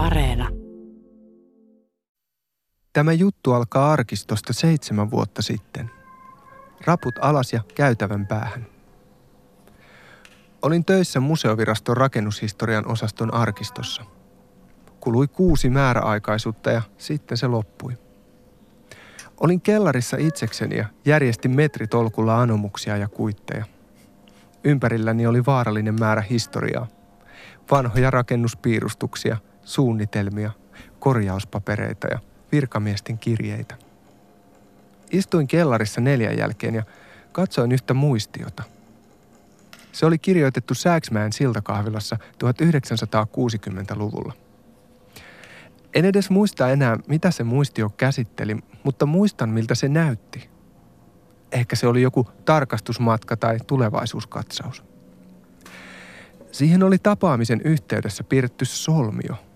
Areena. Tämä juttu alkaa arkistosta seitsemän vuotta sitten. Raput alas ja käytävän päähän. Olin töissä museoviraston rakennushistorian osaston arkistossa. Kului kuusi määräaikaisuutta ja sitten se loppui. Olin kellarissa itsekseni ja järjestin metritolkulla anomuksia ja kuitteja. Ympärilläni oli vaarallinen määrä historiaa. Vanhoja rakennuspiirustuksia, suunnitelmia, korjauspapereita ja virkamiesten kirjeitä. Istuin kellarissa neljän jälkeen ja katsoin yhtä muistiota. Se oli kirjoitettu Sääksmäen siltakahvilassa 1960-luvulla. En edes muista enää, mitä se muistio käsitteli, mutta muistan, miltä se näytti. Ehkä se oli joku tarkastusmatka tai tulevaisuuskatsaus. Siihen oli tapaamisen yhteydessä piirretty solmio.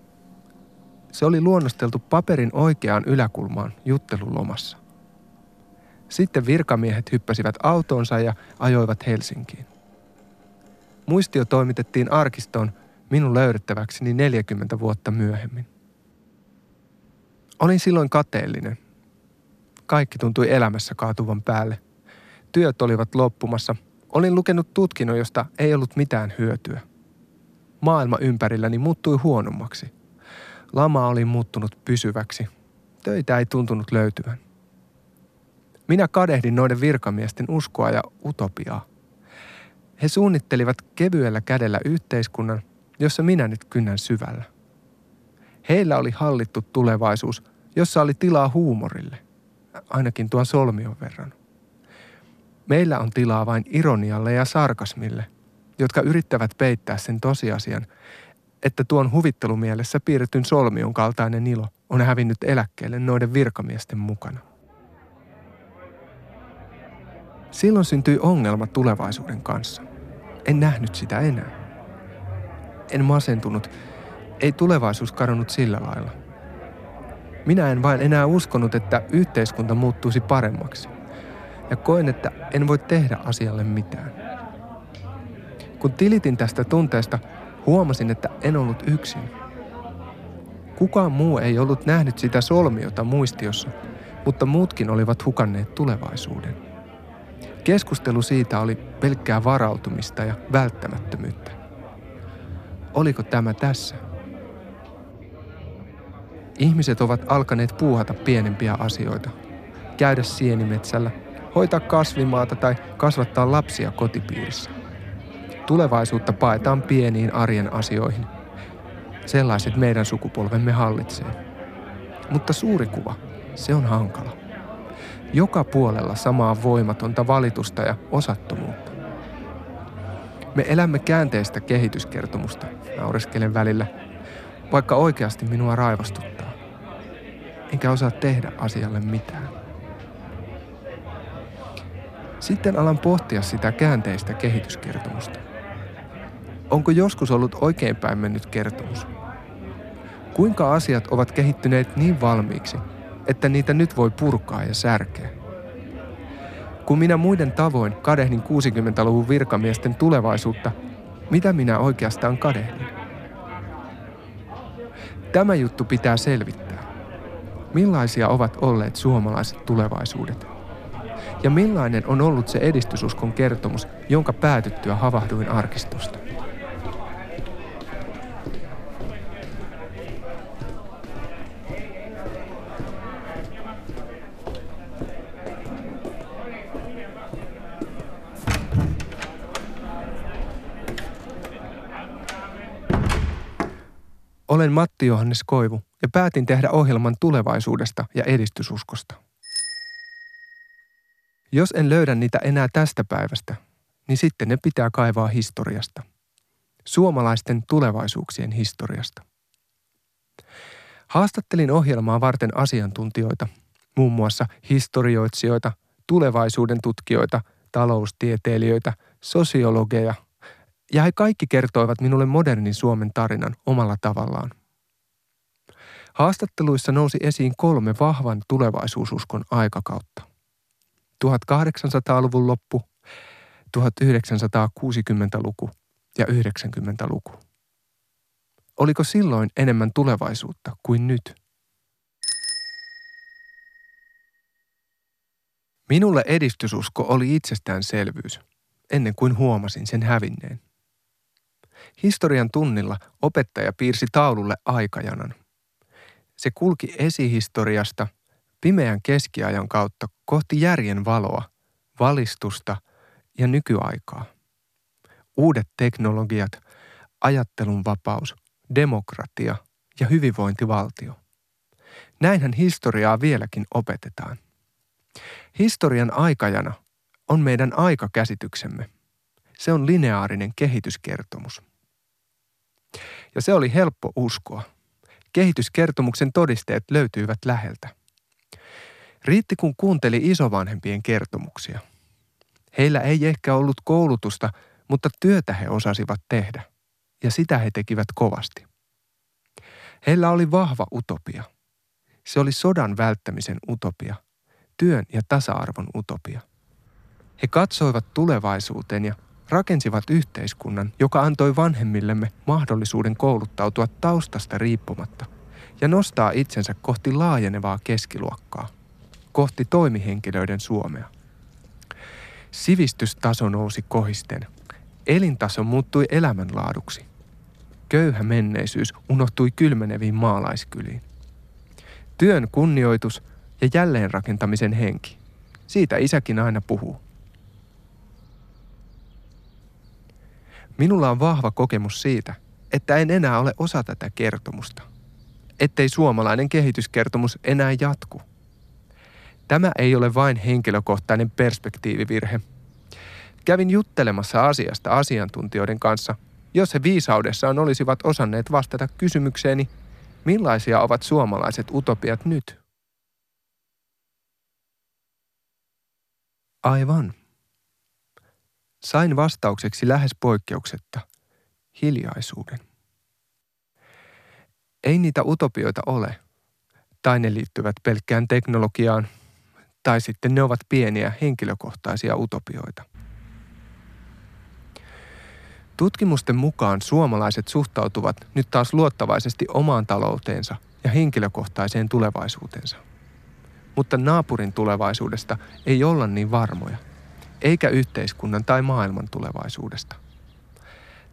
Se oli luonnosteltu paperin oikeaan yläkulmaan juttelulomassa. Sitten virkamiehet hyppäsivät autoonsa ja ajoivat Helsinkiin. Muistio toimitettiin arkistoon minun löydettäväkseni 40 vuotta myöhemmin. Olin silloin kateellinen. Kaikki tuntui elämässä kaatuvan päälle. Työt olivat loppumassa. Olin lukenut tutkinnon, josta ei ollut mitään hyötyä. Maailma ympärilläni muuttui huonommaksi. Lama oli muuttunut pysyväksi. Töitä ei tuntunut löytyvän. Minä kadehdin noiden virkamiesten uskoa ja utopiaa. He suunnittelivat kevyellä kädellä yhteiskunnan, jossa minä nyt kynnän syvällä. Heillä oli hallittu tulevaisuus, jossa oli tilaa huumorille, ainakin tuon solmion verran. Meillä on tilaa vain ironialle ja sarkasmille, jotka yrittävät peittää sen tosiasian, että tuon huvittelumielessä piirretyn solmion kaltainen ilo on hävinnyt eläkkeelle noiden virkamiesten mukana. Silloin syntyi ongelma tulevaisuuden kanssa. En nähnyt sitä enää. En masentunut, ei tulevaisuus kadonnut sillä lailla. Minä en vain enää uskonut, että yhteiskunta muuttuisi paremmaksi. Ja koen, että en voi tehdä asialle mitään. Kun tilitin tästä tunteesta, huomasin, että en ollut yksin. Kukaan muu ei ollut nähnyt sitä solmiota muistiossa, mutta muutkin olivat hukanneet tulevaisuuden. Keskustelu siitä oli pelkkää varautumista ja välttämättömyyttä. Oliko tämä tässä? Ihmiset ovat alkaneet puuhata pienempiä asioita. Käydä sienimetsällä, hoitaa kasvimaata tai kasvattaa lapsia kotipiirissä. Tulevaisuutta paetaan pieniin arjen asioihin. Sellaiset meidän sukupolvemme hallitsee. Mutta suuri kuva, se on hankala. Joka puolella samaa voimatonta valitusta ja osattomuutta. Me elämme käänteistä kehityskertomusta, naureskelen välillä, vaikka oikeasti minua raivostuttaa. Enkä osaa tehdä asialle mitään. Sitten alan pohtia sitä käänteistä kehityskertomusta. Onko joskus ollut oikeinpäin mennyt kertomus? Kuinka asiat ovat kehittyneet niin valmiiksi, että niitä nyt voi purkaa ja särkeä? Kun minä muiden tavoin kadehdin 60-luvun virkamiesten tulevaisuutta, mitä minä oikeastaan kadehdin? Tämä juttu pitää selvittää. Millaisia ovat olleet suomalaiset tulevaisuudet? Ja millainen on ollut se edistysuskon kertomus, jonka päätyttyä havahduin arkistosta? Olen Matti Johannes Koivu ja päätin tehdä ohjelman tulevaisuudesta ja edistysuskosta. Jos en löydä niitä enää tästä päivästä, niin sitten ne pitää kaivaa historiasta. Suomalaisten tulevaisuuksien historiasta. Haastattelin ohjelmaa varten asiantuntijoita, muun muassa historioitsijoita, tulevaisuuden tutkijoita, taloustieteilijöitä, sosiologeja ja he kaikki kertoivat minulle modernin Suomen tarinan omalla tavallaan. Haastatteluissa nousi esiin kolme vahvan tulevaisuususkon aikakautta. 1800-luvun loppu, 1960-luku ja 90-luku. Oliko silloin enemmän tulevaisuutta kuin nyt? Minulle edistysusko oli itsestäänselvyys, ennen kuin huomasin sen hävinneen. Historian tunnilla opettaja piirsi taululle aikajanan. Se kulki esihistoriasta pimeän keskiajan kautta kohti järjen valoa, valistusta ja nykyaikaa. Uudet teknologiat, ajattelun vapaus, demokratia ja hyvinvointivaltio. Näinhän historiaa vieläkin opetetaan. Historian aikajana on meidän aikakäsityksemme. Se on lineaarinen kehityskertomus. Ja se oli helppo uskoa. Kehityskertomuksen todisteet löytyivät läheltä. Riitti kun kuunteli isovanhempien kertomuksia. Heillä ei ehkä ollut koulutusta, mutta työtä he osasivat tehdä. Ja sitä he tekivät kovasti. Heillä oli vahva utopia. Se oli sodan välttämisen utopia, työn ja tasa-arvon utopia. He katsoivat tulevaisuuteen ja rakensivat yhteiskunnan, joka antoi vanhemmillemme mahdollisuuden kouluttautua taustasta riippumatta ja nostaa itsensä kohti laajenevaa keskiluokkaa, kohti toimihenkilöiden Suomea. Sivistystaso nousi kohisten, elintaso muuttui elämänlaaduksi. Köyhä menneisyys unohtui kylmeneviin maalaiskyliin. Työn kunnioitus ja jälleenrakentamisen henki. Siitä isäkin aina puhuu. Minulla on vahva kokemus siitä, että en enää ole osa tätä kertomusta. Ettei suomalainen kehityskertomus enää jatku. Tämä ei ole vain henkilökohtainen perspektiivivirhe. Kävin juttelemassa asiasta asiantuntijoiden kanssa, jos he viisaudessaan olisivat osanneet vastata kysymykseeni, millaisia ovat suomalaiset utopiat nyt? Aivan. Sain vastaukseksi lähes poikkeuksetta hiljaisuuden. Ei niitä utopioita ole, tai ne liittyvät pelkkään teknologiaan, tai sitten ne ovat pieniä henkilökohtaisia utopioita. Tutkimusten mukaan suomalaiset suhtautuvat nyt taas luottavaisesti omaan talouteensa ja henkilökohtaiseen tulevaisuutensa. Mutta naapurin tulevaisuudesta ei olla niin varmoja – eikä yhteiskunnan tai maailman tulevaisuudesta.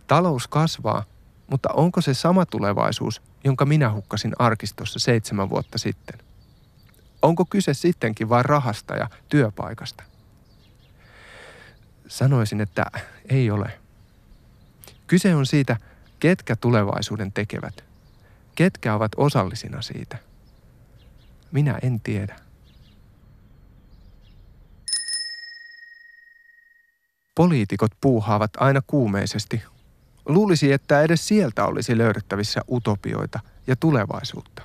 Talous kasvaa, mutta onko se sama tulevaisuus, jonka minä hukkasin arkistossa seitsemän vuotta sitten? Onko kyse sittenkin vain rahasta ja työpaikasta? Sanoisin, että ei ole. Kyse on siitä, ketkä tulevaisuuden tekevät. Ketkä ovat osallisina siitä. Minä en tiedä. Poliitikot puuhaavat aina kuumeisesti. Luulisi, että edes sieltä olisi löydettävissä utopioita ja tulevaisuutta.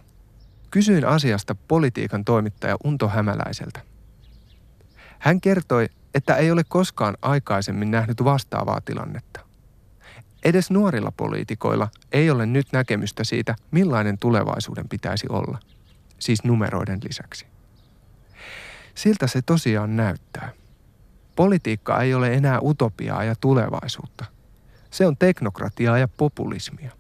Kysyin asiasta politiikan toimittaja Unto Hämäläiseltä. Hän kertoi, että ei ole koskaan aikaisemmin nähnyt vastaavaa tilannetta. Edes nuorilla poliitikoilla ei ole nyt näkemystä siitä, millainen tulevaisuuden pitäisi olla, siis numeroiden lisäksi. Siltä se tosiaan näyttää. Politiikka ei ole enää utopiaa ja tulevaisuutta. Se on teknokratiaa ja populismia.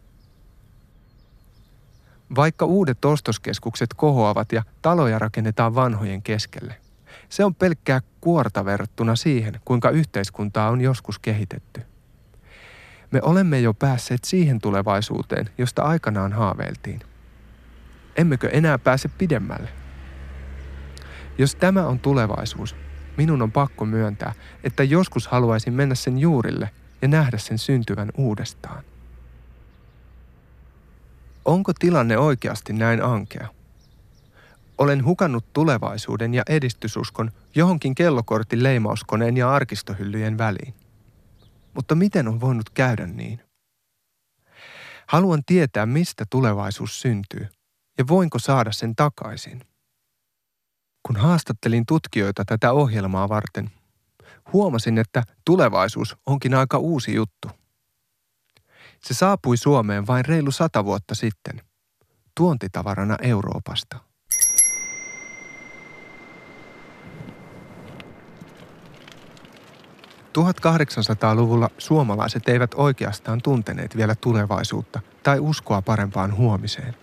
Vaikka uudet ostoskeskukset kohoavat ja taloja rakennetaan vanhojen keskelle, se on pelkkää kuorta verrattuna siihen, kuinka yhteiskuntaa on joskus kehitetty. Me olemme jo päässeet siihen tulevaisuuteen, josta aikanaan haaveiltiin. Emmekö enää pääse pidemmälle? Jos tämä on tulevaisuus, minun on pakko myöntää, että joskus haluaisin mennä sen juurille ja nähdä sen syntyvän uudestaan. Onko tilanne oikeasti näin ankea? Olen hukannut tulevaisuuden ja edistysuskon johonkin kellokortin leimauskoneen ja arkistohyllyjen väliin. Mutta miten on voinut käydä niin? Haluan tietää, mistä tulevaisuus syntyy ja voinko saada sen takaisin. Kun haastattelin tutkijoita tätä ohjelmaa varten, huomasin, että tulevaisuus onkin aika uusi juttu. Se saapui Suomeen vain reilu sata vuotta sitten, tuontitavarana Euroopasta. 1800-luvulla suomalaiset eivät oikeastaan tunteneet vielä tulevaisuutta tai uskoa parempaan huomiseen.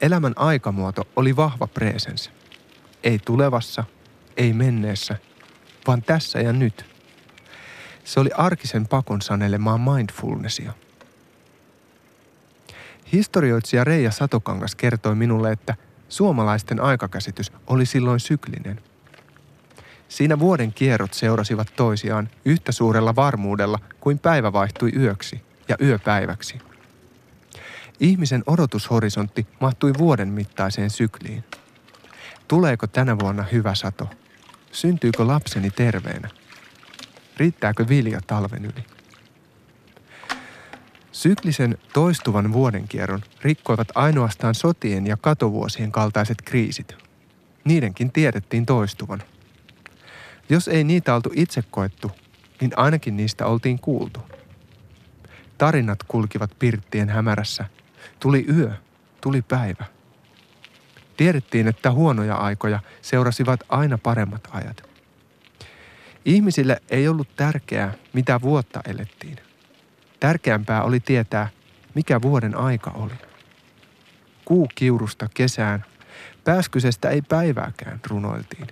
Elämän aikamuoto oli vahva presens. Ei tulevassa, ei menneessä, vaan tässä ja nyt. Se oli arkisen pakon sanelemaa mindfulnessia. Historioitsija Reija Satokangas kertoi minulle, että suomalaisten aikakäsitys oli silloin syklinen – Siinä vuoden kierrot seurasivat toisiaan yhtä suurella varmuudella kuin päivä vaihtui yöksi ja yöpäiväksi. Ihmisen odotushorisontti mahtui vuoden mittaiseen sykliin. Tuleeko tänä vuonna hyvä sato? Syntyykö lapseni terveenä? Riittääkö vilja talven yli? Syklisen toistuvan vuodenkierron rikkoivat ainoastaan sotien ja katovuosien kaltaiset kriisit. Niidenkin tiedettiin toistuvan – jos ei niitä oltu itse koettu, niin ainakin niistä oltiin kuultu. Tarinat kulkivat pirttien hämärässä. Tuli yö, tuli päivä. Tiedettiin, että huonoja aikoja seurasivat aina paremmat ajat. Ihmisille ei ollut tärkeää, mitä vuotta elettiin. Tärkeämpää oli tietää, mikä vuoden aika oli. Kuu kiurusta kesään, pääskysestä ei päivääkään runoiltiin.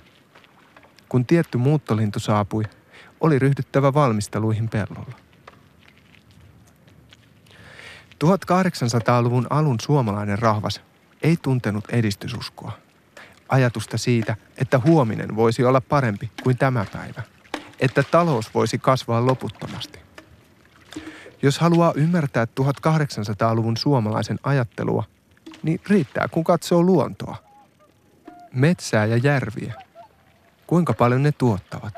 Kun tietty muuttolintu saapui, oli ryhdyttävä valmisteluihin pellolla. 1800-luvun alun suomalainen rahvas ei tuntenut edistysuskoa. Ajatusta siitä, että huominen voisi olla parempi kuin tämä päivä. Että talous voisi kasvaa loputtomasti. Jos haluaa ymmärtää 1800-luvun suomalaisen ajattelua, niin riittää kun katsoo luontoa. Metsää ja järviä – Kuinka paljon ne tuottavat?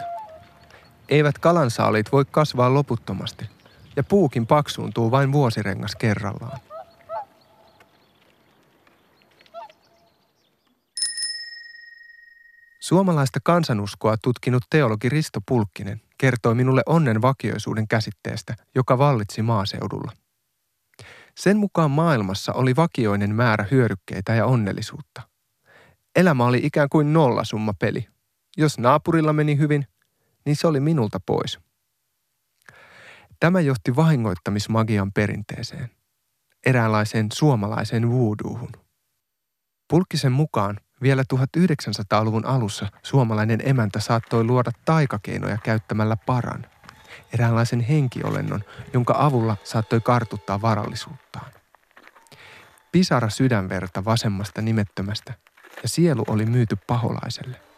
Eivät kalansaalit voi kasvaa loputtomasti, ja puukin paksuuntuu vain vuosirengas kerrallaan. Suomalaista kansanuskoa tutkinut teologi Risto Pulkkinen kertoi minulle onnen vakioisuuden käsitteestä, joka vallitsi maaseudulla. Sen mukaan maailmassa oli vakioinen määrä hyödykkeitä ja onnellisuutta. Elämä oli ikään kuin nollasumma peli, jos naapurilla meni hyvin, niin se oli minulta pois. Tämä johti vahingoittamismagian perinteeseen, eräänlaiseen suomalaiseen voodoohun. Pulkkisen mukaan vielä 1900-luvun alussa suomalainen emäntä saattoi luoda taikakeinoja käyttämällä paran, eräänlaisen henkiolennon, jonka avulla saattoi kartuttaa varallisuuttaan. Pisara sydänverta vasemmasta nimettömästä ja sielu oli myyty paholaiselle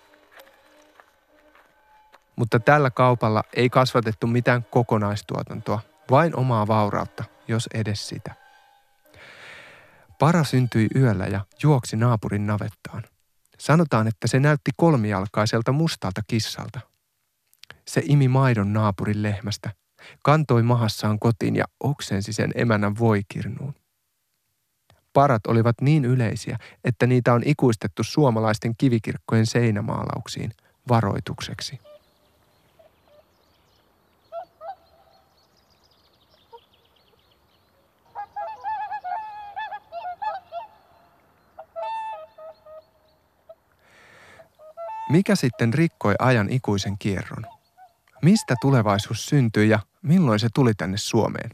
mutta tällä kaupalla ei kasvatettu mitään kokonaistuotantoa, vain omaa vaurautta, jos edes sitä. Para syntyi yöllä ja juoksi naapurin navettaan. Sanotaan, että se näytti kolmijalkaiselta mustalta kissalta. Se imi maidon naapurin lehmästä, kantoi mahassaan kotiin ja oksensi sen emänän voikirnuun. Parat olivat niin yleisiä, että niitä on ikuistettu suomalaisten kivikirkkojen seinämaalauksiin varoitukseksi. Mikä sitten rikkoi ajan ikuisen kierron? Mistä tulevaisuus syntyi ja milloin se tuli tänne Suomeen?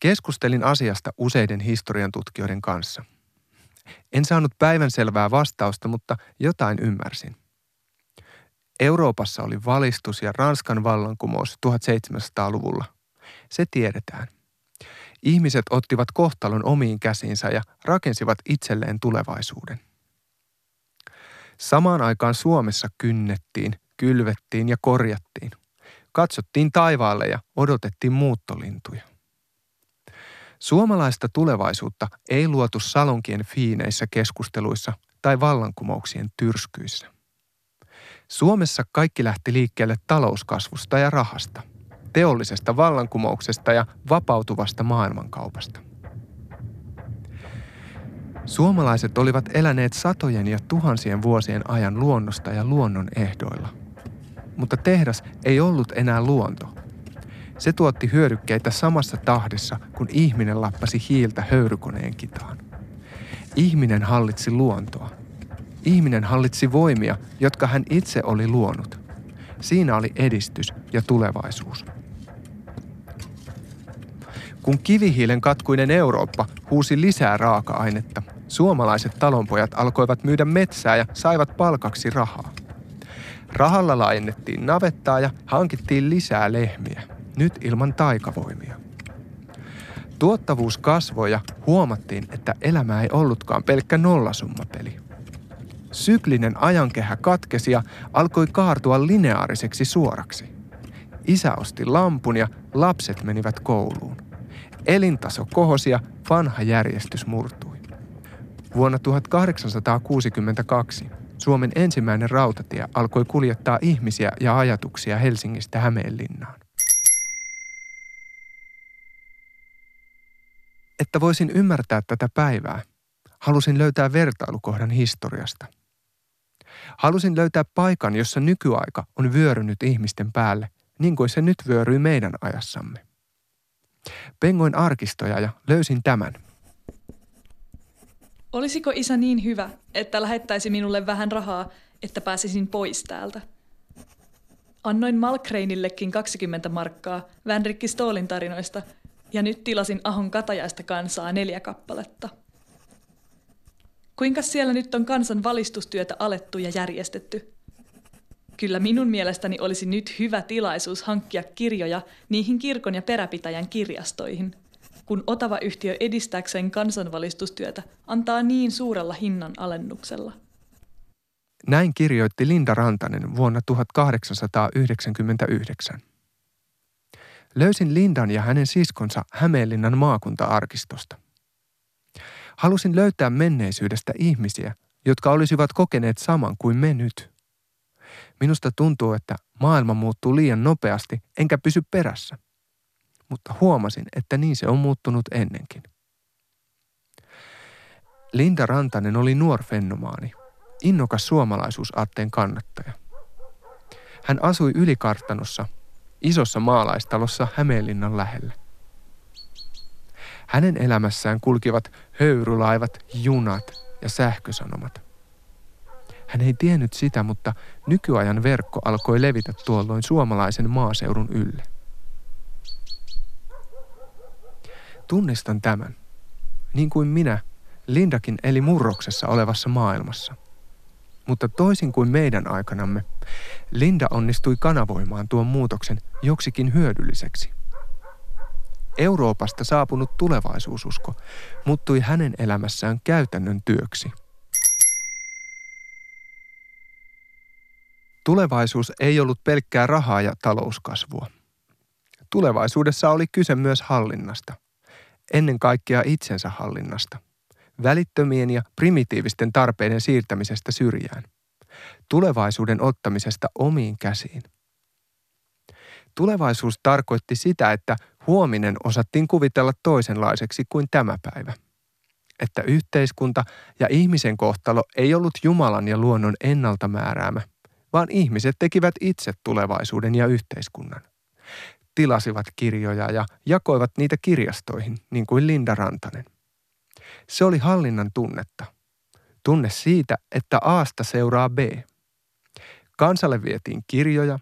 Keskustelin asiasta useiden historian tutkijoiden kanssa. En saanut päivänselvää vastausta, mutta jotain ymmärsin. Euroopassa oli valistus ja Ranskan vallankumous 1700-luvulla. Se tiedetään. Ihmiset ottivat kohtalon omiin käsiinsä ja rakensivat itselleen tulevaisuuden. Samaan aikaan Suomessa kynnettiin, kylvettiin ja korjattiin. Katsottiin taivaalle ja odotettiin muuttolintuja. Suomalaista tulevaisuutta ei luotu salonkien fiineissä keskusteluissa tai vallankumouksien tyrskyissä. Suomessa kaikki lähti liikkeelle talouskasvusta ja rahasta, teollisesta vallankumouksesta ja vapautuvasta maailmankaupasta. Suomalaiset olivat eläneet satojen ja tuhansien vuosien ajan luonnosta ja luonnon ehdoilla. Mutta tehdas ei ollut enää luonto. Se tuotti hyödykkeitä samassa tahdissa, kun ihminen lappasi hiiltä höyrykoneen kitaan. Ihminen hallitsi luontoa. Ihminen hallitsi voimia, jotka hän itse oli luonut. siinä oli edistys ja tulevaisuus. Kun kivihiilen katkuinen Eurooppa huusi lisää raaka-ainetta, suomalaiset talonpojat alkoivat myydä metsää ja saivat palkaksi rahaa. Rahalla laajennettiin navettaa ja hankittiin lisää lehmiä, nyt ilman taikavoimia. Tuottavuus kasvoi ja huomattiin, että elämä ei ollutkaan pelkkä nollasummapeli. Syklinen ajankehä katkesi ja alkoi kaartua lineaariseksi suoraksi. Isä osti lampun ja lapset menivät kouluun. Elintaso kohosi ja vanha järjestys murtui. Vuonna 1862 Suomen ensimmäinen rautatie alkoi kuljettaa ihmisiä ja ajatuksia Helsingistä Hämeenlinnaan. Että voisin ymmärtää tätä päivää, halusin löytää vertailukohdan historiasta. Halusin löytää paikan, jossa nykyaika on vyörynyt ihmisten päälle, niin kuin se nyt vyöryy meidän ajassamme. Pengoin arkistoja ja löysin tämän. Olisiko isä niin hyvä, että lähettäisi minulle vähän rahaa, että pääsisin pois täältä? Annoin Malkreinillekin 20 markkaa Vänrikki Stoolin tarinoista ja nyt tilasin Ahon katajaista kansaa neljä kappaletta. Kuinka siellä nyt on kansan valistustyötä alettu ja järjestetty? Kyllä minun mielestäni olisi nyt hyvä tilaisuus hankkia kirjoja niihin kirkon ja peräpitäjän kirjastoihin, kun Otava yhtiö edistääkseen kansanvalistustyötä antaa niin suurella hinnan alennuksella. Näin kirjoitti Linda Rantanen vuonna 1899. Löysin Lindan ja hänen siskonsa Hämeenlinnan maakunta-arkistosta. Halusin löytää menneisyydestä ihmisiä, jotka olisivat kokeneet saman kuin me nyt. Minusta tuntuu, että maailma muuttuu liian nopeasti, enkä pysy perässä. Mutta huomasin, että niin se on muuttunut ennenkin. Linda Rantanen oli nuor fennomaani, innokas suomalaisuusaatteen kannattaja. Hän asui ylikartanossa, isossa maalaistalossa Hämeenlinnan lähellä. Hänen elämässään kulkivat höyrylaivat, junat ja sähkösanomat. Hän ei tiennyt sitä, mutta nykyajan verkko alkoi levitä tuolloin suomalaisen maaseudun ylle. Tunnistan tämän. Niin kuin minä, Lindakin eli murroksessa olevassa maailmassa. Mutta toisin kuin meidän aikanamme, Linda onnistui kanavoimaan tuon muutoksen joksikin hyödylliseksi. Euroopasta saapunut tulevaisuususko muuttui hänen elämässään käytännön työksi – Tulevaisuus ei ollut pelkkää rahaa ja talouskasvua. Tulevaisuudessa oli kyse myös hallinnasta. Ennen kaikkea itsensä hallinnasta. Välittömien ja primitiivisten tarpeiden siirtämisestä syrjään. Tulevaisuuden ottamisesta omiin käsiin. Tulevaisuus tarkoitti sitä, että huominen osattiin kuvitella toisenlaiseksi kuin tämä päivä. Että yhteiskunta ja ihmisen kohtalo ei ollut Jumalan ja luonnon ennalta määräämä – vaan ihmiset tekivät itse tulevaisuuden ja yhteiskunnan. Tilasivat kirjoja ja jakoivat niitä kirjastoihin, niin kuin Linda Rantanen. Se oli hallinnan tunnetta. Tunne siitä, että Aasta seuraa B. Kansalle vietiin kirjoja,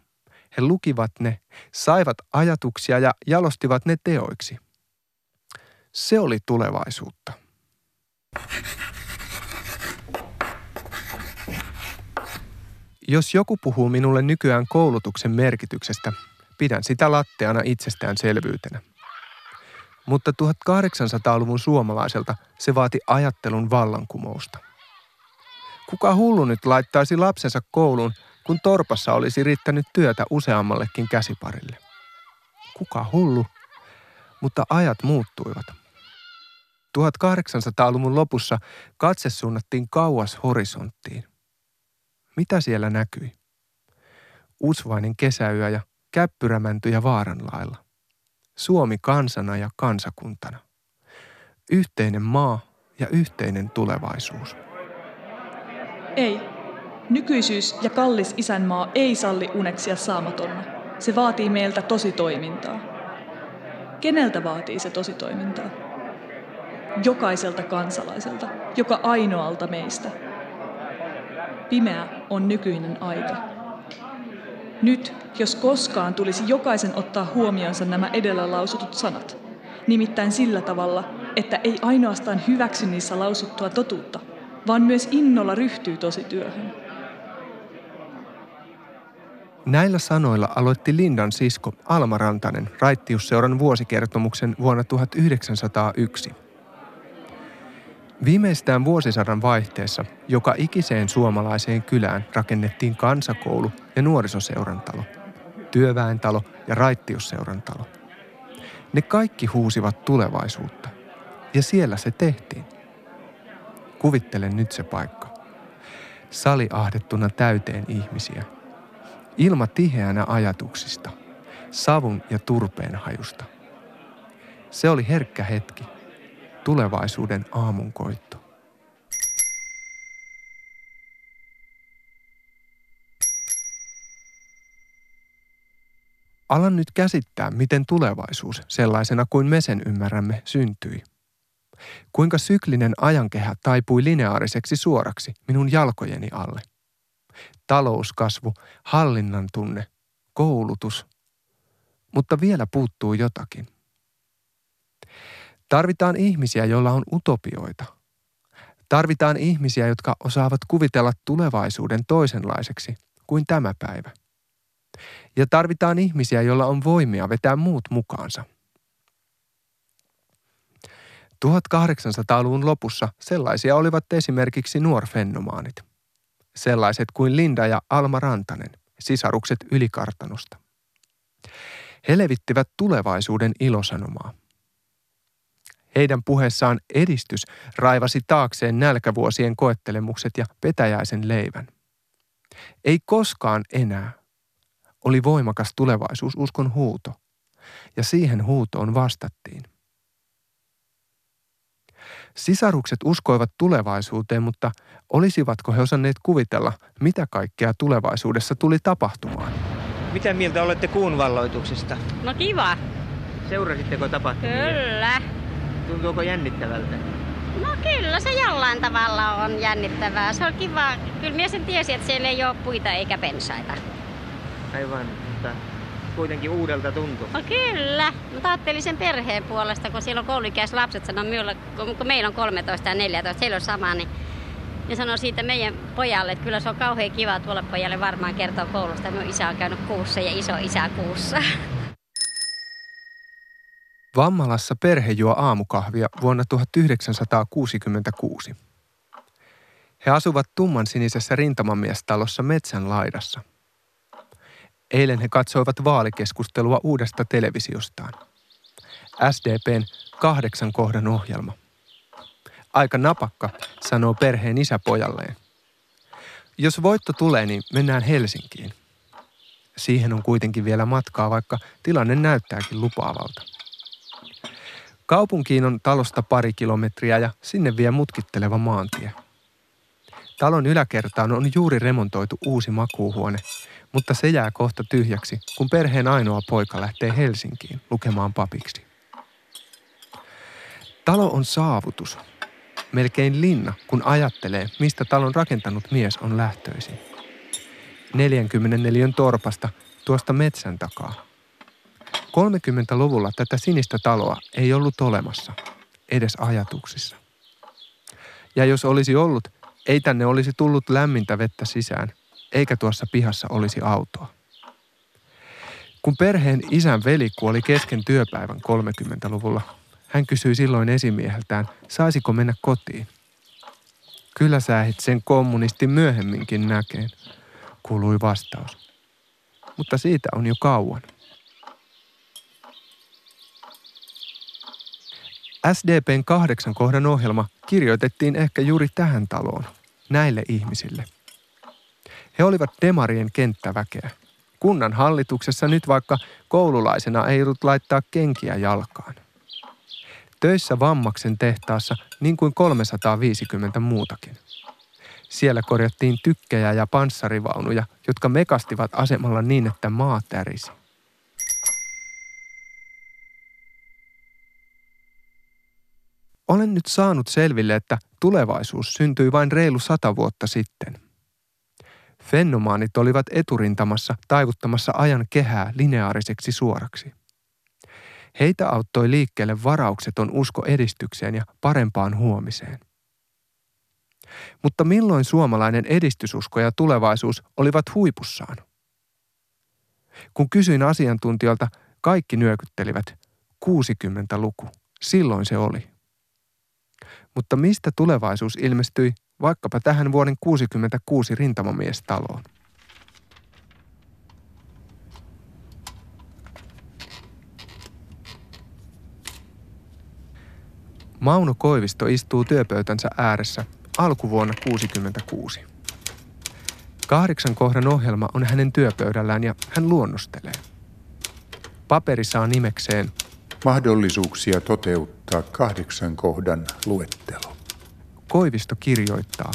he lukivat ne, saivat ajatuksia ja jalostivat ne teoiksi. Se oli tulevaisuutta. Jos joku puhuu minulle nykyään koulutuksen merkityksestä, pidän sitä latteana itsestäänselvyytenä. Mutta 1800-luvun suomalaiselta se vaati ajattelun vallankumousta. Kuka hullu nyt laittaisi lapsensa kouluun, kun torpassa olisi riittänyt työtä useammallekin käsiparille? Kuka hullu? Mutta ajat muuttuivat. 1800-luvun lopussa katse suunnattiin kauas horisonttiin. Mitä siellä näkyi? Usvainen kesäyö ja käppyrämäntyjä vaaranlailla. Suomi kansana ja kansakuntana. Yhteinen maa ja yhteinen tulevaisuus. Ei. Nykyisyys ja kallis isänmaa ei salli uneksia saamatonna. Se vaatii meiltä tositoimintaa. Keneltä vaatii se tositoimintaa? Jokaiselta kansalaiselta, joka ainoalta meistä – Pimeä on nykyinen aika. Nyt, jos koskaan, tulisi jokaisen ottaa huomionsa nämä edellä lausutut sanat. Nimittäin sillä tavalla, että ei ainoastaan hyväksy niissä lausuttua totuutta, vaan myös innolla ryhtyy tosityöhön. Näillä sanoilla aloitti Lindan sisko Alma Rantanen raittiusseuran vuosikertomuksen vuonna 1901. Viimeistään vuosisadan vaihteessa joka ikiseen suomalaiseen kylään rakennettiin kansakoulu ja nuorisoseurantalo, työväentalo ja raittiusseurantalo. Ne kaikki huusivat tulevaisuutta. Ja siellä se tehtiin. Kuvittele nyt se paikka. Sali ahdettuna täyteen ihmisiä – Ilma tiheänä ajatuksista, savun ja turpeen hajusta. Se oli herkkä hetki, tulevaisuuden aamunkoitto. Alan nyt käsittää, miten tulevaisuus, sellaisena kuin me sen ymmärrämme, syntyi. Kuinka syklinen ajankehä taipui lineaariseksi suoraksi minun jalkojeni alle – talouskasvu, hallinnan tunne, koulutus. Mutta vielä puuttuu jotakin. Tarvitaan ihmisiä, joilla on utopioita. Tarvitaan ihmisiä, jotka osaavat kuvitella tulevaisuuden toisenlaiseksi kuin tämä päivä. Ja tarvitaan ihmisiä, joilla on voimia vetää muut mukaansa. 1800-luvun lopussa sellaisia olivat esimerkiksi nuorfennomaanit – sellaiset kuin Linda ja Alma Rantanen, sisarukset ylikartanosta. He levittivät tulevaisuuden ilosanomaa. Heidän puheessaan edistys raivasi taakseen nälkävuosien koettelemukset ja petäjäisen leivän. Ei koskaan enää oli voimakas tulevaisuususkon huuto, ja siihen huutoon vastattiin. Sisarukset uskoivat tulevaisuuteen, mutta olisivatko he osanneet kuvitella, mitä kaikkea tulevaisuudessa tuli tapahtumaan? Mitä mieltä olette kuun valloituksesta? No kiva. Seurasitteko tapahtumia? Kyllä. Tuntuuko jännittävältä? No kyllä se jollain tavalla on jännittävää. Se on kiva. Kyllä mies sen tiesi, että siellä ei ole puita eikä pensaita. Aivan, mutta kuitenkin uudelta tuntuu. No kyllä. Mutta ajattelin sen perheen puolesta, kun siellä on kouluikäislapset, sanoo minulle, kun meillä on 13 ja 14, heillä on sama, niin ja sanoi siitä meidän pojalle, että kyllä se on kauhean kiva tuolle pojalle varmaan kertoa koulusta. Minun isä on käynyt kuussa ja iso isä kuussa. Vammalassa perhe juo aamukahvia vuonna 1966. He asuvat tumman sinisessä rintamamiestalossa metsän laidassa – Eilen he katsoivat vaalikeskustelua uudesta televisiostaan. SDPn kahdeksan kohdan ohjelma. Aika napakka, sanoo perheen isä pojalleen. Jos voitto tulee, niin mennään Helsinkiin. Siihen on kuitenkin vielä matkaa, vaikka tilanne näyttääkin lupaavalta. Kaupunkiin on talosta pari kilometriä ja sinne vie mutkitteleva maantie. Talon yläkertaan on juuri remontoitu uusi makuuhuone, mutta se jää kohta tyhjäksi, kun perheen ainoa poika lähtee Helsinkiin lukemaan papiksi. Talo on saavutus. Melkein linna, kun ajattelee, mistä talon rakentanut mies on lähtöisin. 44 torpasta tuosta metsän takaa. 30-luvulla tätä sinistä taloa ei ollut olemassa, edes ajatuksissa. Ja jos olisi ollut, ei tänne olisi tullut lämmintä vettä sisään – eikä tuossa pihassa olisi autoa. Kun perheen isän veli kuoli kesken työpäivän 30-luvulla, hän kysyi silloin esimieheltään, saisiko mennä kotiin. Kyllä sä et sen kommunisti myöhemminkin näkeen, kuului vastaus. Mutta siitä on jo kauan. SDPn kahdeksan kohdan ohjelma kirjoitettiin ehkä juuri tähän taloon, näille ihmisille. He olivat demarien kenttäväkeä. Kunnan hallituksessa nyt vaikka koululaisena ei ollut laittaa kenkiä jalkaan. Töissä Vammaksen tehtaassa niin kuin 350 muutakin. Siellä korjattiin tykkejä ja panssarivaunuja, jotka mekastivat asemalla niin, että maa tärisi. Olen nyt saanut selville, että tulevaisuus syntyi vain reilu sata vuotta sitten. Fennomaanit olivat eturintamassa taivuttamassa ajan kehää lineaariseksi suoraksi. Heitä auttoi liikkeelle varaukseton usko edistykseen ja parempaan huomiseen. Mutta milloin suomalainen edistysusko ja tulevaisuus olivat huipussaan? Kun kysyin asiantuntijoilta, kaikki nyökyttelivät 60-luku. Silloin se oli. Mutta mistä tulevaisuus ilmestyi vaikkapa tähän vuoden 66 rintamamiestaloon? Mauno Koivisto istuu työpöytänsä ääressä alkuvuonna 66. Kahdeksan kohdan ohjelma on hänen työpöydällään ja hän luonnostelee. Paperi saa nimekseen Mahdollisuuksia toteuttaa kahdeksan kohdan luettelo. Koivisto kirjoittaa.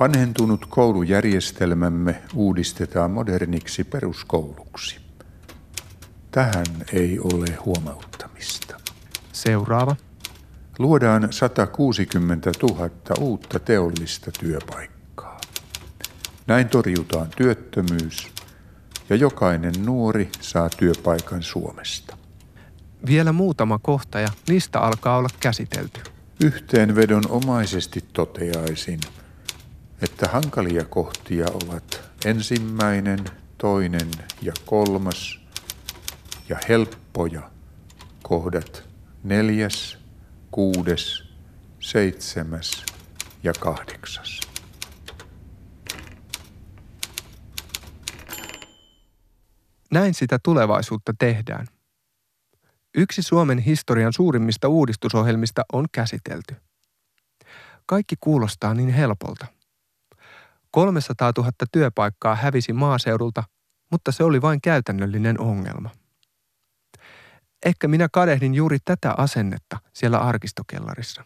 Vanhentunut koulujärjestelmämme uudistetaan moderniksi peruskouluksi. Tähän ei ole huomauttamista. Seuraava. Luodaan 160 000 uutta teollista työpaikkaa. Näin torjutaan työttömyys ja jokainen nuori saa työpaikan Suomesta. Vielä muutama kohta ja lista alkaa olla käsitelty. Yhteenvedon omaisesti toteaisin, että hankalia kohtia ovat ensimmäinen, toinen ja kolmas ja helppoja kohdat neljäs, kuudes, seitsemäs ja kahdeksas. Näin sitä tulevaisuutta tehdään. Yksi Suomen historian suurimmista uudistusohjelmista on käsitelty. Kaikki kuulostaa niin helpolta. 300 000 työpaikkaa hävisi maaseudulta, mutta se oli vain käytännöllinen ongelma. Ehkä minä kadehdin juuri tätä asennetta siellä arkistokellarissa.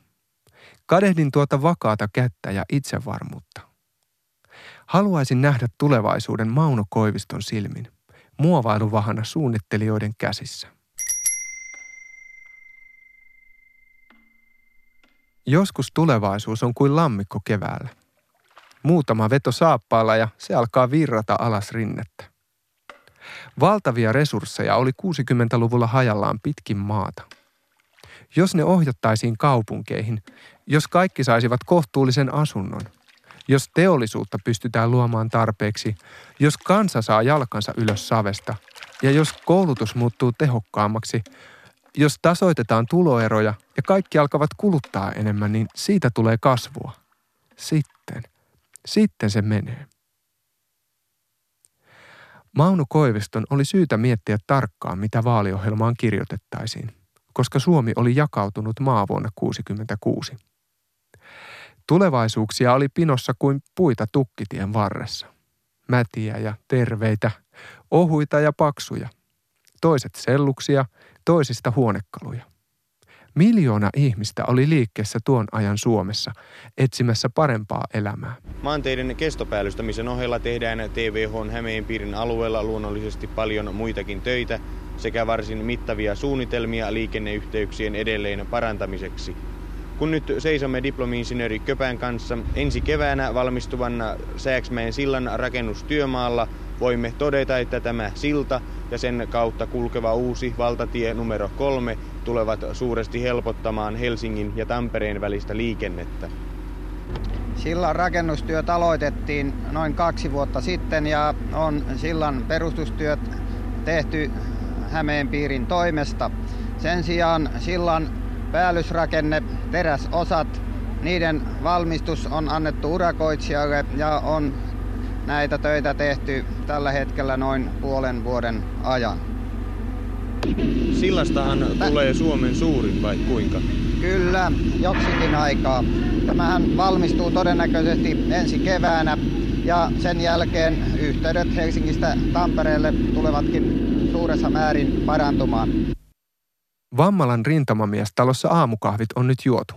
Kadehdin tuota vakaata kättä ja itsevarmuutta. Haluaisin nähdä tulevaisuuden Mauno Koiviston silmin, muovailuvahana suunnittelijoiden käsissä. Joskus tulevaisuus on kuin lammikko keväällä. Muutama veto saappaalla ja se alkaa virrata alas rinnettä. Valtavia resursseja oli 60-luvulla hajallaan pitkin maata. Jos ne ohjattaisiin kaupunkeihin, jos kaikki saisivat kohtuullisen asunnon, jos teollisuutta pystytään luomaan tarpeeksi, jos kansa saa jalkansa ylös savesta ja jos koulutus muuttuu tehokkaammaksi, jos tasoitetaan tuloeroja ja kaikki alkavat kuluttaa enemmän, niin siitä tulee kasvua. Sitten, sitten se menee. Mauno Koiviston oli syytä miettiä tarkkaan, mitä vaaliohjelmaan kirjoitettaisiin, koska Suomi oli jakautunut maa vuonna 1966. Tulevaisuuksia oli pinossa kuin puita tukkitien varressa. Mätiä ja terveitä, ohuita ja paksuja. Toiset selluksia, toisista huonekaluja. Miljoona ihmistä oli liikkeessä tuon ajan Suomessa etsimässä parempaa elämää. Maanteiden kestopäällystämisen ohella tehdään TVH Hämeenpiirin alueella luonnollisesti paljon muitakin töitä sekä varsin mittavia suunnitelmia liikenneyhteyksien edelleen parantamiseksi. Kun nyt seisomme diplomi-insinööri Köpän kanssa ensi keväänä valmistuvan Sääksmäen sillan rakennustyömaalla, voimme todeta, että tämä silta ja sen kautta kulkeva uusi valtatie numero kolme tulevat suuresti helpottamaan Helsingin ja Tampereen välistä liikennettä. Sillan rakennustyöt aloitettiin noin kaksi vuotta sitten ja on sillan perustustyöt tehty Hämeenpiirin toimesta. Sen sijaan sillan päällysrakenne, teräsosat, niiden valmistus on annettu urakoitsijalle ja on näitä töitä tehty tällä hetkellä noin puolen vuoden ajan. Sillastahan tulee Suomen suurin vai kuinka? Kyllä, joksikin aikaa. Tämähän valmistuu todennäköisesti ensi keväänä ja sen jälkeen yhteydet Helsingistä Tampereelle tulevatkin suuressa määrin parantumaan. Vammalan rintamamiestalossa aamukahvit on nyt juotu.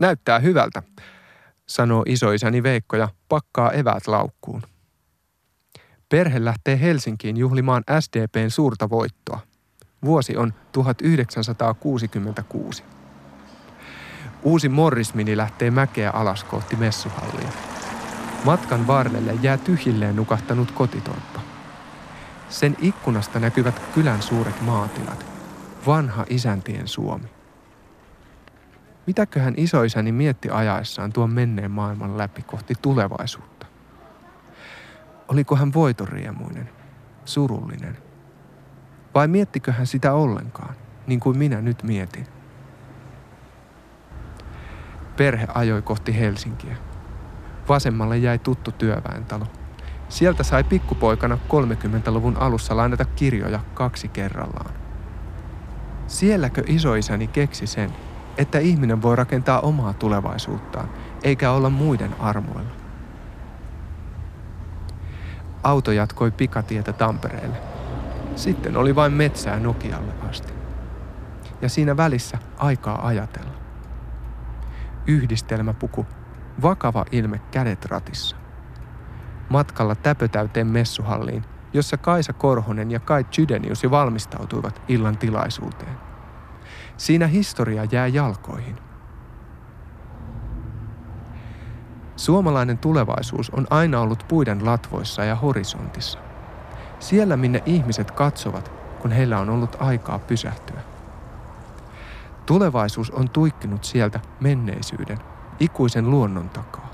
Näyttää hyvältä, sanoo isoisäni Veikko ja pakkaa eväät laukkuun. Perhe lähtee Helsinkiin juhlimaan SDPn suurta voittoa. Vuosi on 1966. Uusi Morrismini lähtee mäkeä alas kohti messuhallia. Matkan varrelle jää tyhjilleen nukahtanut kotitorppa. Sen ikkunasta näkyvät kylän suuret maatilat. Vanha isäntien Suomi. Mitäköhän isoisäni mietti ajaessaan tuon menneen maailman läpi kohti tulevaisuutta? Oliko hän voitoriemuinen, surullinen? Vai miettikö hän sitä ollenkaan, niin kuin minä nyt mietin? Perhe ajoi kohti Helsinkiä. Vasemmalle jäi tuttu työväentalo. Sieltä sai pikkupoikana 30-luvun alussa lainata kirjoja kaksi kerrallaan. Sielläkö isoisäni keksi sen, että ihminen voi rakentaa omaa tulevaisuuttaan, eikä olla muiden armoilla? Auto jatkoi pikatietä Tampereelle. Sitten oli vain metsää Nokialle asti. Ja siinä välissä aikaa ajatella. Yhdistelmäpuku, vakava ilme kädet ratissa. Matkalla täpötäyteen messuhalliin, jossa Kaisa Korhonen ja Kai Chydenius jo valmistautuivat illan tilaisuuteen. Siinä historia jää jalkoihin. Suomalainen tulevaisuus on aina ollut puiden latvoissa ja horisontissa. Siellä, minne ihmiset katsovat, kun heillä on ollut aikaa pysähtyä. Tulevaisuus on tuikkinut sieltä menneisyyden, ikuisen luonnon takaa.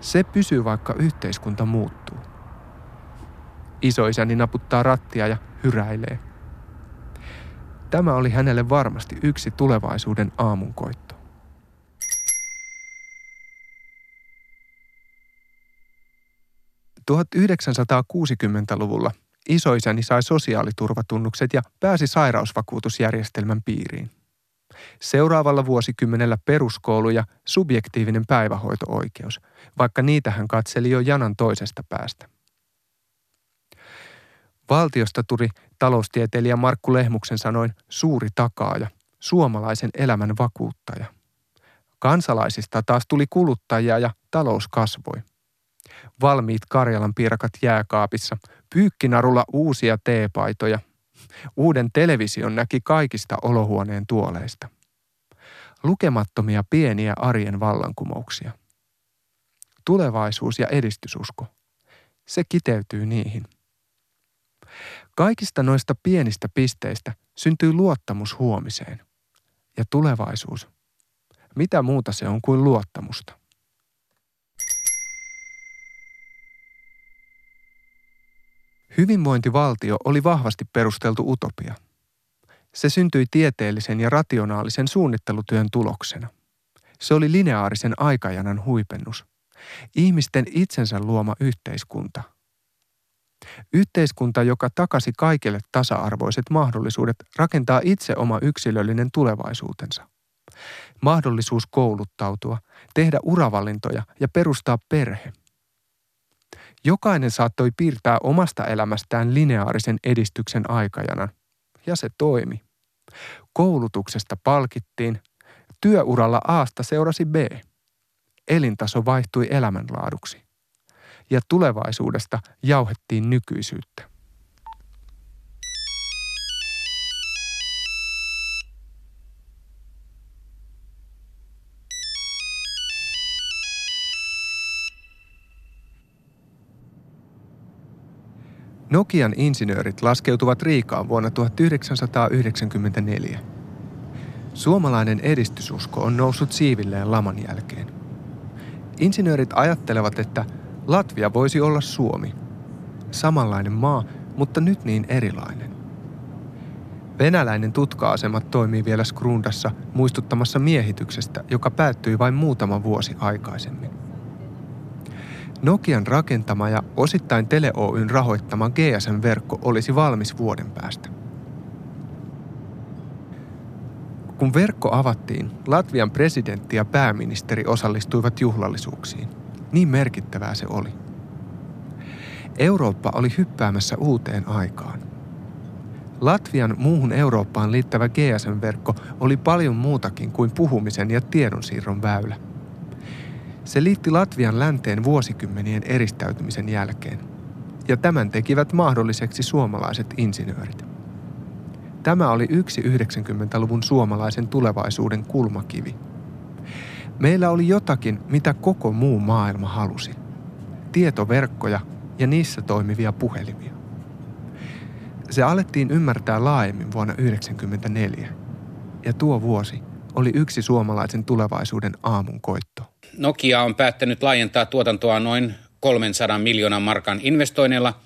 Se pysyy, vaikka yhteiskunta muuttuu. Isoisäni naputtaa rattia ja hyräilee. Tämä oli hänelle varmasti yksi tulevaisuuden aamunkoitto. ...1960-luvulla isoisäni sai sosiaaliturvatunnukset ja pääsi sairausvakuutusjärjestelmän piiriin. Seuraavalla vuosikymmenellä peruskoulu ja subjektiivinen päivähoito-oikeus, vaikka niitä hän katseli jo janan toisesta päästä. Valtiosta tuli taloustieteilijä Markku Lehmuksen sanoin suuri takaaja, suomalaisen elämän vakuuttaja. Kansalaisista taas tuli kuluttajia ja talous kasvoi. Valmiit Karjalan piirakat jääkaapissa, pyykkinarulla uusia teepaitoja. Uuden television näki kaikista olohuoneen tuoleista. Lukemattomia pieniä arjen vallankumouksia. Tulevaisuus ja edistysusko. Se kiteytyy niihin. Kaikista noista pienistä pisteistä syntyy luottamus huomiseen. Ja tulevaisuus. Mitä muuta se on kuin luottamusta? Hyvinvointivaltio oli vahvasti perusteltu utopia. Se syntyi tieteellisen ja rationaalisen suunnittelutyön tuloksena. Se oli lineaarisen aikajanan huipennus. Ihmisten itsensä luoma yhteiskunta. Yhteiskunta, joka takasi kaikille tasa-arvoiset mahdollisuudet rakentaa itse oma yksilöllinen tulevaisuutensa. Mahdollisuus kouluttautua, tehdä uravalintoja ja perustaa perhe – Jokainen saattoi piirtää omasta elämästään lineaarisen edistyksen aikajanan, ja se toimi. Koulutuksesta palkittiin, työuralla Aasta seurasi B. Elintaso vaihtui elämänlaaduksi. Ja tulevaisuudesta jauhettiin nykyisyyttä. Nokian insinöörit laskeutuvat Riikaan vuonna 1994. Suomalainen edistysusko on noussut siivilleen laman jälkeen. Insinöörit ajattelevat, että Latvia voisi olla Suomi. Samanlainen maa, mutta nyt niin erilainen. Venäläinen tutka-asema toimii vielä Skrundassa muistuttamassa miehityksestä, joka päättyi vain muutama vuosi aikaisemmin. Nokian rakentama ja osittain Tele Oyn rahoittama GSM-verkko olisi valmis vuoden päästä. Kun verkko avattiin, Latvian presidentti ja pääministeri osallistuivat juhlallisuuksiin. Niin merkittävää se oli. Eurooppa oli hyppäämässä uuteen aikaan. Latvian muuhun Eurooppaan liittävä GSM-verkko oli paljon muutakin kuin puhumisen ja tiedonsiirron väylä – se liitti Latvian länteen vuosikymmenien eristäytymisen jälkeen, ja tämän tekivät mahdolliseksi suomalaiset insinöörit. Tämä oli yksi 90-luvun suomalaisen tulevaisuuden kulmakivi. Meillä oli jotakin, mitä koko muu maailma halusi. Tietoverkkoja ja niissä toimivia puhelimia. Se alettiin ymmärtää laajemmin vuonna 1994. Ja tuo vuosi oli yksi suomalaisen tulevaisuuden aamun koitto. Nokia on päättänyt laajentaa tuotantoa noin 300 miljoonan markan investoinneilla,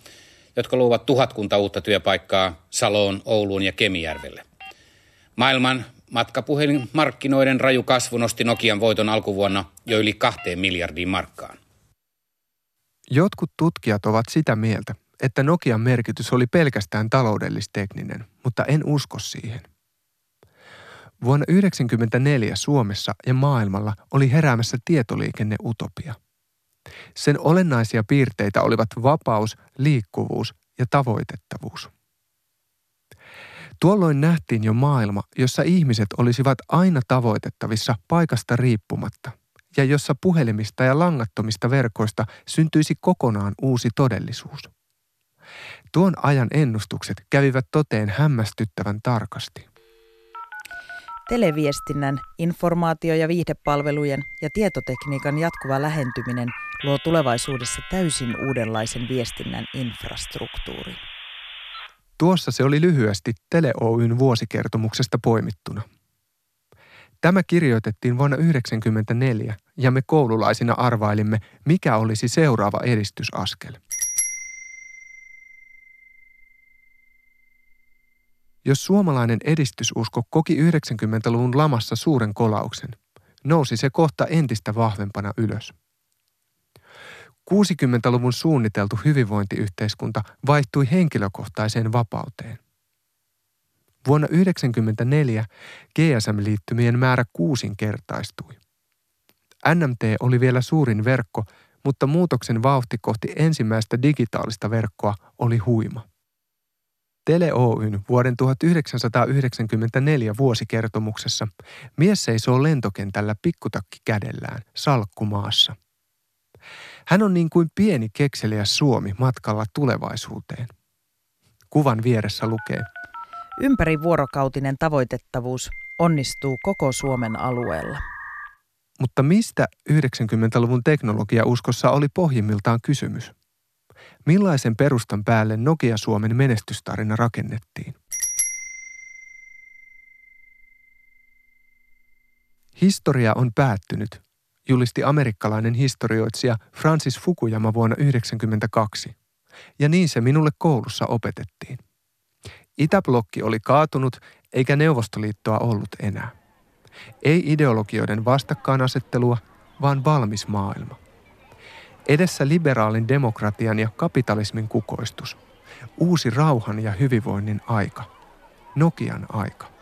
jotka luovat tuhatkunta uutta työpaikkaa Saloon, Ouluun ja Kemijärvelle. Maailman matkapuhelinmarkkinoiden raju kasvu nosti Nokian voiton alkuvuonna jo yli kahteen miljardiin markkaan. Jotkut tutkijat ovat sitä mieltä, että Nokian merkitys oli pelkästään taloudellistekninen, mutta en usko siihen. Vuonna 1994 Suomessa ja maailmalla oli heräämässä tietoliikenneutopia. Sen olennaisia piirteitä olivat vapaus, liikkuvuus ja tavoitettavuus. Tuolloin nähtiin jo maailma, jossa ihmiset olisivat aina tavoitettavissa paikasta riippumatta ja jossa puhelimista ja langattomista verkoista syntyisi kokonaan uusi todellisuus. Tuon ajan ennustukset kävivät toteen hämmästyttävän tarkasti. Televiestinnän, informaatio- ja viihdepalvelujen ja tietotekniikan jatkuva lähentyminen luo tulevaisuudessa täysin uudenlaisen viestinnän infrastruktuurin. Tuossa se oli lyhyesti Tele Oyn vuosikertomuksesta poimittuna. Tämä kirjoitettiin vuonna 1994 ja me koululaisina arvailimme, mikä olisi seuraava edistysaskel. Jos suomalainen edistysusko koki 90-luvun lamassa suuren kolauksen, nousi se kohta entistä vahvempana ylös. 60-luvun suunniteltu hyvinvointiyhteiskunta vaihtui henkilökohtaiseen vapauteen. Vuonna 1994 GSM-liittymien määrä kuusinkertaistui. NMT oli vielä suurin verkko, mutta muutoksen vauhti kohti ensimmäistä digitaalista verkkoa oli huima. Tele Oyn vuoden 1994 vuosikertomuksessa mies seisoo lentokentällä pikkutakki kädellään, salkkumaassa. Hän on niin kuin pieni kekseliä Suomi matkalla tulevaisuuteen. Kuvan vieressä lukee. Ympäri vuorokautinen tavoitettavuus onnistuu koko Suomen alueella. Mutta mistä 90-luvun teknologiauskossa oli pohjimmiltaan kysymys? Millaisen perustan päälle Nokia Suomen menestystarina rakennettiin? Historia on päättynyt, julisti amerikkalainen historioitsija Francis Fukuyama vuonna 1992. Ja niin se minulle koulussa opetettiin. Itäblokki oli kaatunut eikä Neuvostoliittoa ollut enää. Ei ideologioiden vastakkainasettelua, vaan valmis maailma. Edessä liberaalin demokratian ja kapitalismin kukoistus. Uusi rauhan ja hyvinvoinnin aika. Nokian aika.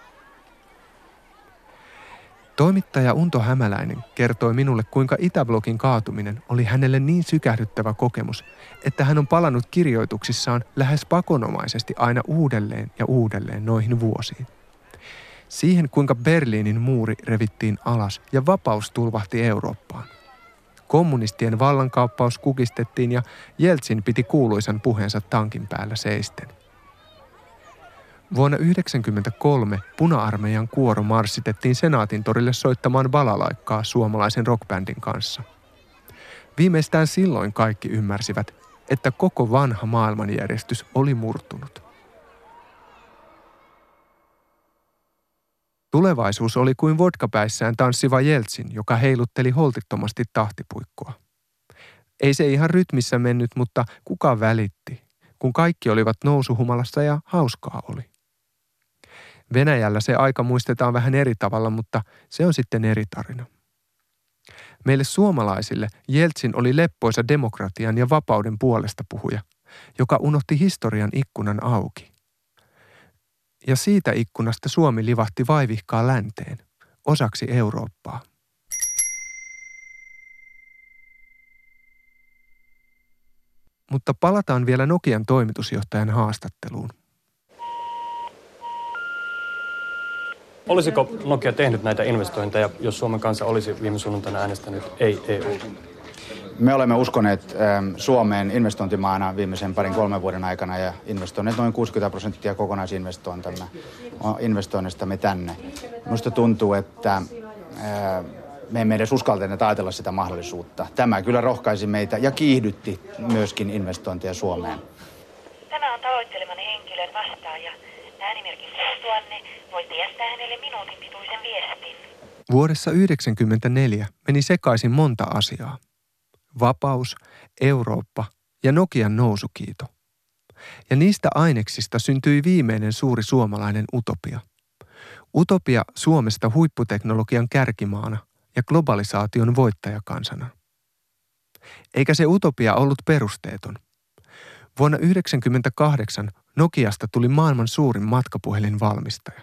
Toimittaja Unto Hämäläinen kertoi minulle, kuinka Itäblokin kaatuminen oli hänelle niin sykähdyttävä kokemus, että hän on palannut kirjoituksissaan lähes pakonomaisesti aina uudelleen ja uudelleen noihin vuosiin. Siihen, kuinka Berliinin muuri revittiin alas ja vapaus tulvahti Eurooppaan. Kommunistien vallankaappaus kukistettiin ja Jeltsin piti kuuluisan puheensa tankin päällä seisten. Vuonna 1993 puna-armeijan kuoro marssitettiin Senaatin torille soittamaan balalaikkaa suomalaisen rockbändin kanssa. Viimeistään silloin kaikki ymmärsivät, että koko vanha maailmanjärjestys oli murtunut. Tulevaisuus oli kuin vodkapäissään tanssiva Jeltsin, joka heilutteli holtittomasti tahtipuikkoa. Ei se ihan rytmissä mennyt, mutta kuka välitti, kun kaikki olivat nousuhumalassa ja hauskaa oli. Venäjällä se aika muistetaan vähän eri tavalla, mutta se on sitten eri tarina. Meille suomalaisille Jeltsin oli leppoisa demokratian ja vapauden puolesta puhuja, joka unohti historian ikkunan auki ja siitä ikkunasta Suomi livahti vaivihkaa länteen, osaksi Eurooppaa. Mutta palataan vielä Nokian toimitusjohtajan haastatteluun. Olisiko Nokia tehnyt näitä investointeja, jos Suomen kansa olisi viime sunnuntaina äänestänyt ei EU? Me olemme uskoneet ähm, Suomeen investointimaana viimeisen parin kolmen vuoden aikana ja investoineet noin 60 prosenttia kokonaisinvestoinnistamme tänne. Minusta tuntuu, että äh, me emme edes uskaltaneet ajatella sitä mahdollisuutta. Tämä kyllä rohkaisi meitä ja kiihdytti myöskin investointeja Suomeen. Tämä on tavoittelemani henkilön vastaaja. Äänimerkin tuonne voitte jättää hänelle minuutin pituisen viestin. Vuodessa 1994 meni sekaisin monta asiaa. Vapaus, Eurooppa ja Nokian nousukiito. Ja niistä aineksista syntyi viimeinen suuri suomalainen utopia. Utopia Suomesta huipputeknologian kärkimaana ja globalisaation voittajakansana. Eikä se utopia ollut perusteeton. Vuonna 1998 Nokiasta tuli maailman suurin matkapuhelinvalmistaja.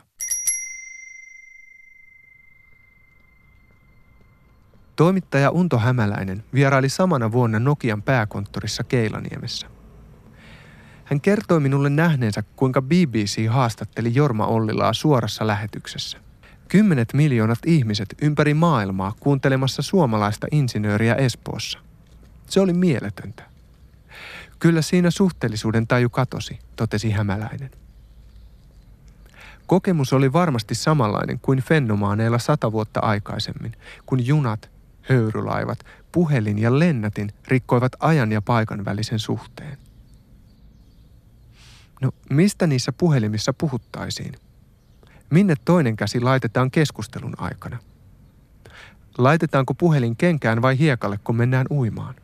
Toimittaja Unto Hämäläinen vieraili samana vuonna Nokian pääkonttorissa Keilaniemessä. Hän kertoi minulle nähneensä, kuinka BBC haastatteli Jorma Ollilaa suorassa lähetyksessä. Kymmenet miljoonat ihmiset ympäri maailmaa kuuntelemassa suomalaista insinööriä Espoossa. Se oli mieletöntä. Kyllä siinä suhteellisuuden taju katosi, totesi Hämäläinen. Kokemus oli varmasti samanlainen kuin fennomaaneilla sata vuotta aikaisemmin, kun junat, höyrylaivat, puhelin ja lennätin rikkoivat ajan ja paikan välisen suhteen. No, mistä niissä puhelimissa puhuttaisiin? Minne toinen käsi laitetaan keskustelun aikana? Laitetaanko puhelin kenkään vai hiekalle, kun mennään uimaan?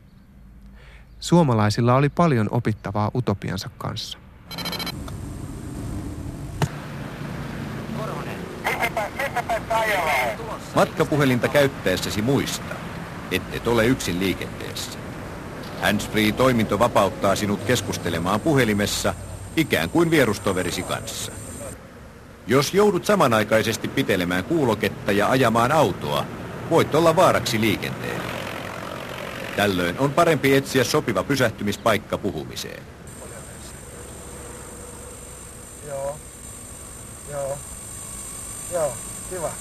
Suomalaisilla oli paljon opittavaa utopiansa kanssa. Matkapuhelinta käyttäessäsi muista, et ole yksin liikenteessä. Handsfree-toiminto vapauttaa sinut keskustelemaan puhelimessa ikään kuin vierustoverisi kanssa. Jos joudut samanaikaisesti pitelemään kuuloketta ja ajamaan autoa, voit olla vaaraksi liikenteelle. Tällöin on parempi etsiä sopiva pysähtymispaikka puhumiseen. Joo. Joo. Joo, kiva.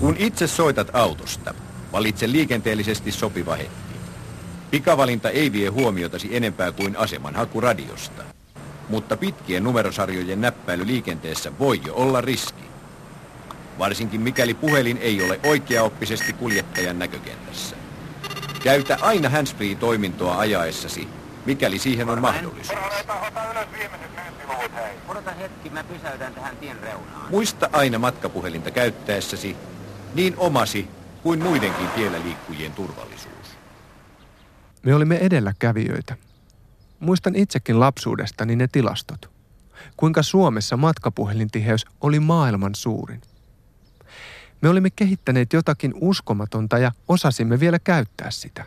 Kun itse soitat autosta, valitse liikenteellisesti sopiva hetki. Pikavalinta ei vie huomiotasi enempää kuin aseman haku radiosta. Mutta pitkien numerosarjojen näppäily liikenteessä voi jo olla riski. Varsinkin mikäli puhelin ei ole oikeaoppisesti kuljettajan näkökentässä. Käytä aina handsfree-toimintoa ajaessasi, mikäli siihen on mahdollisuus. Odota hetki, mä pysäytän tähän tien reunaan. Muista aina matkapuhelinta käyttäessäsi niin omasi kuin muidenkin tiellä liikkujien turvallisuus. Me olimme edelläkävijöitä. Muistan itsekin lapsuudestani ne tilastot. Kuinka Suomessa matkapuhelintiheys oli maailman suurin. Me olimme kehittäneet jotakin uskomatonta ja osasimme vielä käyttää sitä.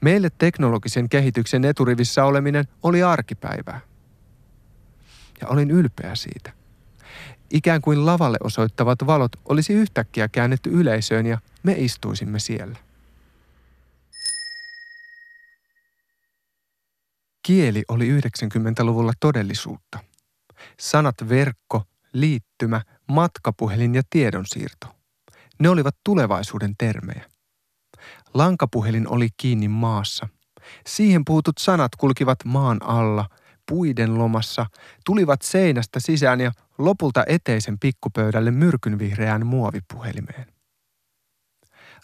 Meille teknologisen kehityksen eturivissä oleminen oli arkipäivää. Ja olin ylpeä siitä. Ikään kuin lavalle osoittavat valot olisi yhtäkkiä käännetty yleisöön ja me istuisimme siellä. Kieli oli 90-luvulla todellisuutta. Sanat verkko, liittymä, matkapuhelin ja tiedonsiirto. Ne olivat tulevaisuuden termejä. Lankapuhelin oli kiinni maassa. Siihen puhutut sanat kulkivat maan alla, puiden lomassa, tulivat seinästä sisään ja lopulta eteisen pikkupöydälle myrkynvihreään muovipuhelimeen.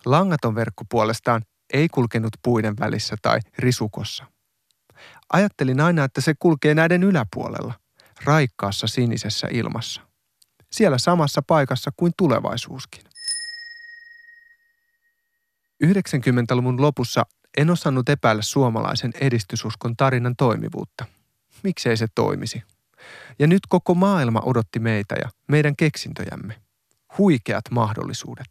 Langaton verkko puolestaan ei kulkenut puiden välissä tai risukossa. Ajattelin aina, että se kulkee näiden yläpuolella, raikkaassa sinisessä ilmassa. Siellä samassa paikassa kuin tulevaisuuskin. 90-luvun lopussa en osannut epäillä suomalaisen edistysuskon tarinan toimivuutta. Miksei se toimisi? Ja nyt koko maailma odotti meitä ja meidän keksintöjämme. Huikeat mahdollisuudet.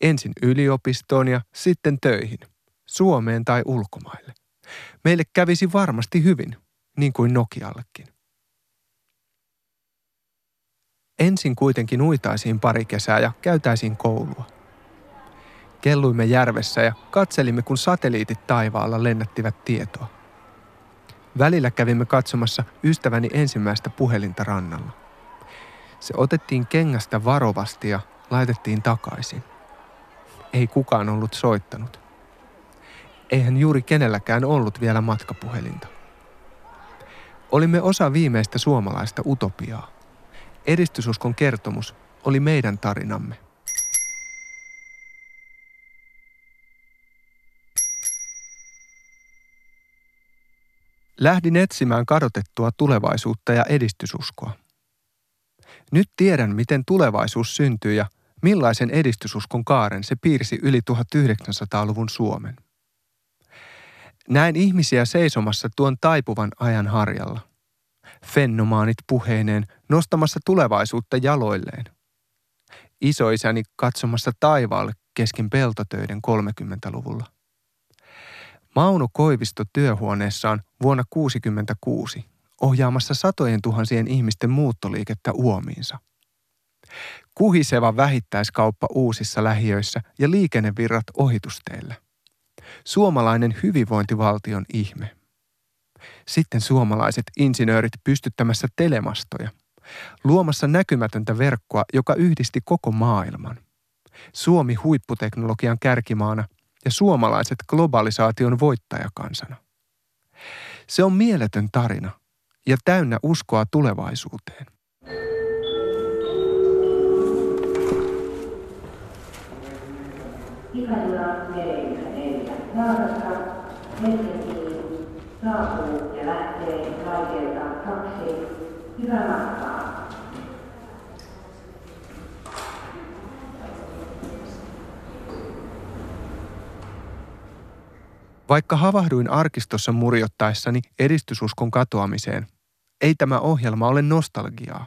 Ensin yliopistoon ja sitten töihin. Suomeen tai ulkomaille. Meille kävisi varmasti hyvin, niin kuin Nokiallekin. Ensin kuitenkin uitaisiin pari kesää ja käytäisiin koulua. Kelluimme järvessä ja katselimme, kun satelliitit taivaalla lennättivät tietoa. Välillä kävimme katsomassa ystäväni ensimmäistä puhelinta rannalla. Se otettiin kengästä varovasti ja laitettiin takaisin. Ei kukaan ollut soittanut. Eihän juuri kenelläkään ollut vielä matkapuhelinta. Olimme osa viimeistä suomalaista utopiaa, Edistysuskon kertomus oli meidän tarinamme. Lähdin etsimään kadotettua tulevaisuutta ja edistysuskoa. Nyt tiedän, miten tulevaisuus syntyy ja millaisen edistysuskon kaaren se piirsi yli 1900-luvun Suomen. Näin ihmisiä seisomassa tuon taipuvan ajan harjalla. Fennomaanit puheineen nostamassa tulevaisuutta jaloilleen. Isoisäni katsomassa taivaalle kesken peltotöiden 30-luvulla. Mauno Koivisto työhuoneessaan vuonna 1966 ohjaamassa satojen tuhansien ihmisten muuttoliikettä uomiinsa. Kuhiseva vähittäiskauppa uusissa lähiöissä ja liikennevirrat ohitusteillä. Suomalainen hyvinvointivaltion ihme. Sitten suomalaiset insinöörit pystyttämässä telemastoja, luomassa näkymätöntä verkkoa, joka yhdisti koko maailman. Suomi huipputeknologian kärkimaana ja suomalaiset globalisaation voittajakansana. Se on mieletön tarina ja täynnä uskoa tulevaisuuteen. Pikajuna 44. Vaarasta Helsinkiin saapuu ja lähtee raiteelta kaksi. Hyvää matkaa. Vaikka havahduin arkistossa murjottaessani edistysuskon katoamiseen, ei tämä ohjelma ole nostalgiaa.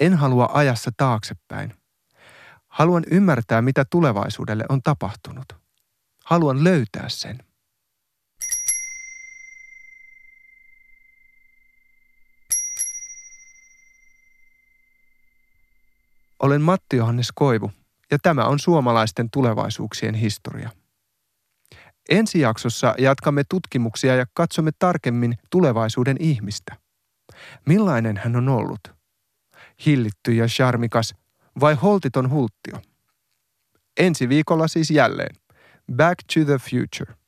En halua ajassa taaksepäin. Haluan ymmärtää, mitä tulevaisuudelle on tapahtunut. Haluan löytää sen. Olen Matti Johannes Koivu ja tämä on suomalaisten tulevaisuuksien historia. Ensi jaksossa jatkamme tutkimuksia ja katsomme tarkemmin tulevaisuuden ihmistä. Millainen hän on ollut? Hillitty ja charmikas vai holtiton hulttio? Ensi viikolla siis jälleen. Back to the future.